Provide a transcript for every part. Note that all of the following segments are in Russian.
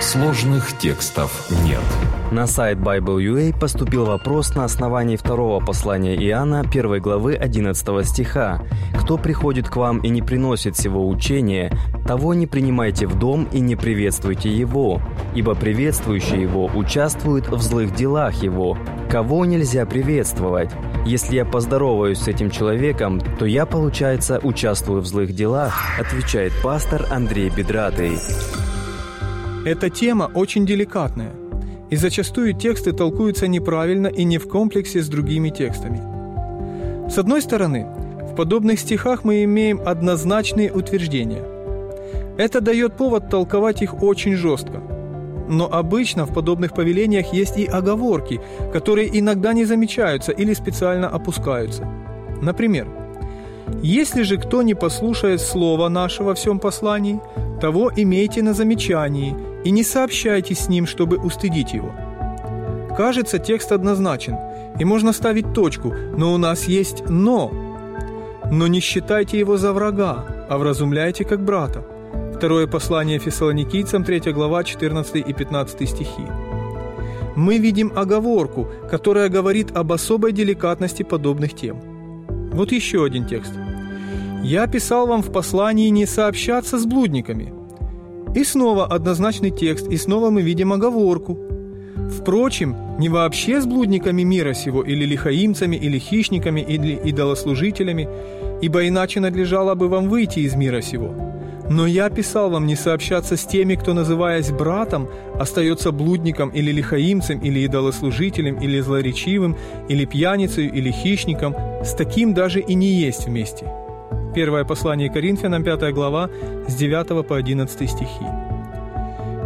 Сложных текстов нет. На сайт Bible.ua поступил вопрос на основании второго послания Иоанна, 1 главы 11 стиха. «Кто приходит к вам и не приносит сего учения, того не принимайте в дом и не приветствуйте его, ибо приветствующий его участвует в злых делах его. Кого нельзя приветствовать? Если я поздороваюсь с этим человеком, то я, получается, участвую в злых делах», отвечает пастор Андрей Бедратый. Эта тема очень деликатная, и зачастую тексты толкуются неправильно и не в комплексе с другими текстами. С одной стороны, в подобных стихах мы имеем однозначные утверждения. Это дает повод толковать их очень жестко. Но обычно в подобных повелениях есть и оговорки, которые иногда не замечаются или специально опускаются. Например, «Если же кто не послушает слова нашего во всем послании, того имейте на замечании, и не сообщайте с ним, чтобы устыдить его. Кажется, текст однозначен, и можно ставить точку, но у нас есть «но». Но не считайте его за врага, а вразумляйте как брата. Второе послание фессалоникийцам, 3 глава, 14 и 15 стихи. Мы видим оговорку, которая говорит об особой деликатности подобных тем. Вот еще один текст. «Я писал вам в послании не сообщаться с блудниками, и снова однозначный текст, и снова мы видим оговорку. Впрочем, не вообще с блудниками мира сего, или лихаимцами, или хищниками, или идолослужителями, ибо иначе надлежало бы вам выйти из мира сего. Но я писал вам не сообщаться с теми, кто, называясь братом, остается блудником или лихаимцем, или идолослужителем, или злоречивым, или пьяницей, или хищником, с таким даже и не есть вместе». Первое послание Коринфянам, 5 глава, с 9 по 11 стихи.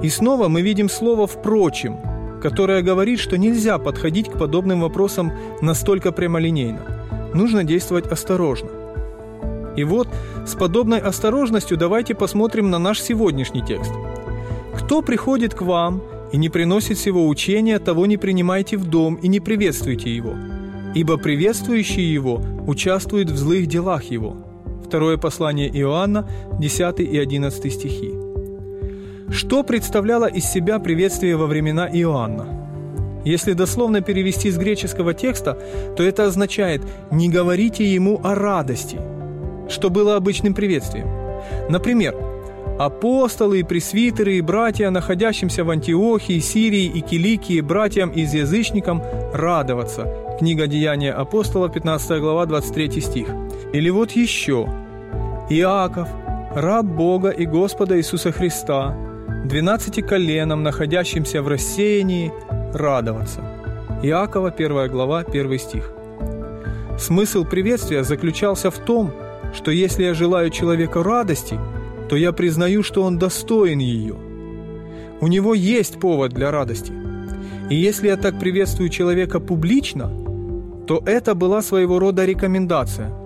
И снова мы видим слово «впрочем», которое говорит, что нельзя подходить к подобным вопросам настолько прямолинейно. Нужно действовать осторожно. И вот с подобной осторожностью давайте посмотрим на наш сегодняшний текст. «Кто приходит к вам и не приносит сего учения, того не принимайте в дом и не приветствуйте его, ибо приветствующий его участвует в злых делах его». Второе послание Иоанна, 10 и 11 стихи. Что представляло из себя приветствие во времена Иоанна? Если дословно перевести с греческого текста, то это означает «не говорите ему о радости», что было обычным приветствием. Например, апостолы, пресвитеры и братья, находящимся в Антиохии, Сирии и Киликии, братьям из язычникам, радоваться. Книга Деяния апостолов, 15 глава, 23 стих. Или вот еще. Иаков, раб Бога и Господа Иисуса Христа, двенадцати коленам, находящимся в рассеянии, радоваться. Иакова, 1 глава, 1 стих. Смысл приветствия заключался в том, что если я желаю человеку радости, то я признаю, что он достоин ее. У него есть повод для радости. И если я так приветствую человека публично, то это была своего рода рекомендация –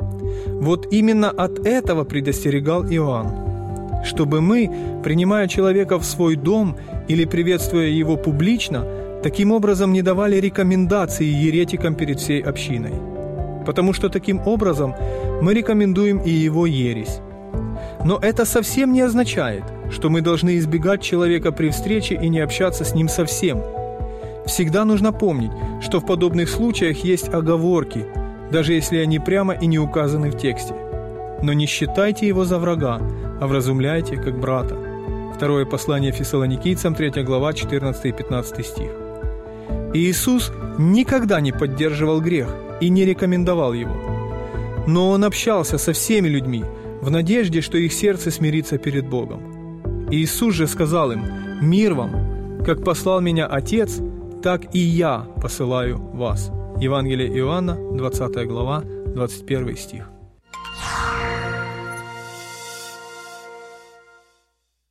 вот именно от этого предостерегал Иоанн. Чтобы мы, принимая человека в свой дом или приветствуя его публично, таким образом не давали рекомендации еретикам перед всей общиной. Потому что таким образом мы рекомендуем и его ересь. Но это совсем не означает, что мы должны избегать человека при встрече и не общаться с ним совсем. Всегда нужно помнить, что в подобных случаях есть оговорки – даже если они прямо и не указаны в тексте. Но не считайте его за врага, а вразумляйте как брата. Второе послание фессалоникийцам, 3 глава, 14 и 15 стих. Иисус никогда не поддерживал грех и не рекомендовал его. Но Он общался со всеми людьми в надежде, что их сердце смирится перед Богом. Иисус же сказал им «Мир вам! Как послал меня Отец, так и я посылаю вас». Евангелие Иоанна, 20 глава, 21 стих.